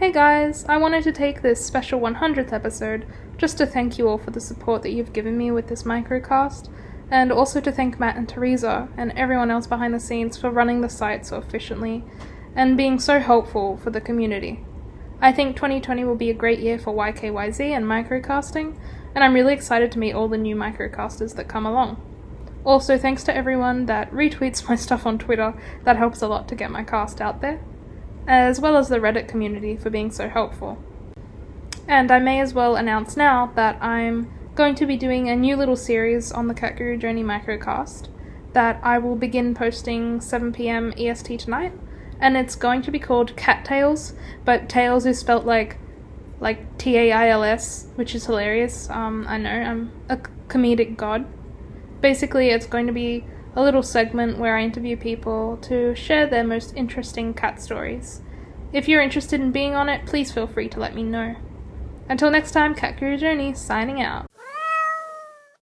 Hey guys, I wanted to take this special 100th episode just to thank you all for the support that you've given me with this microcast, and also to thank Matt and Teresa and everyone else behind the scenes for running the site so efficiently and being so helpful for the community. I think 2020 will be a great year for YKYZ and microcasting, and I'm really excited to meet all the new microcasters that come along. Also, thanks to everyone that retweets my stuff on Twitter, that helps a lot to get my cast out there as well as the Reddit community for being so helpful. And I may as well announce now that I'm going to be doing a new little series on the Cat Guru Journey microcast that I will begin posting 7pm EST tonight, and it's going to be called Cat Tails, but Tails is spelt like like T A I L S, which is hilarious. Um, I know I'm a comedic god. Basically, it's going to be a little segment where I interview people to share their most interesting cat stories. If you're interested in being on it, please feel free to let me know. Until next time, Cat Guru Journey signing out.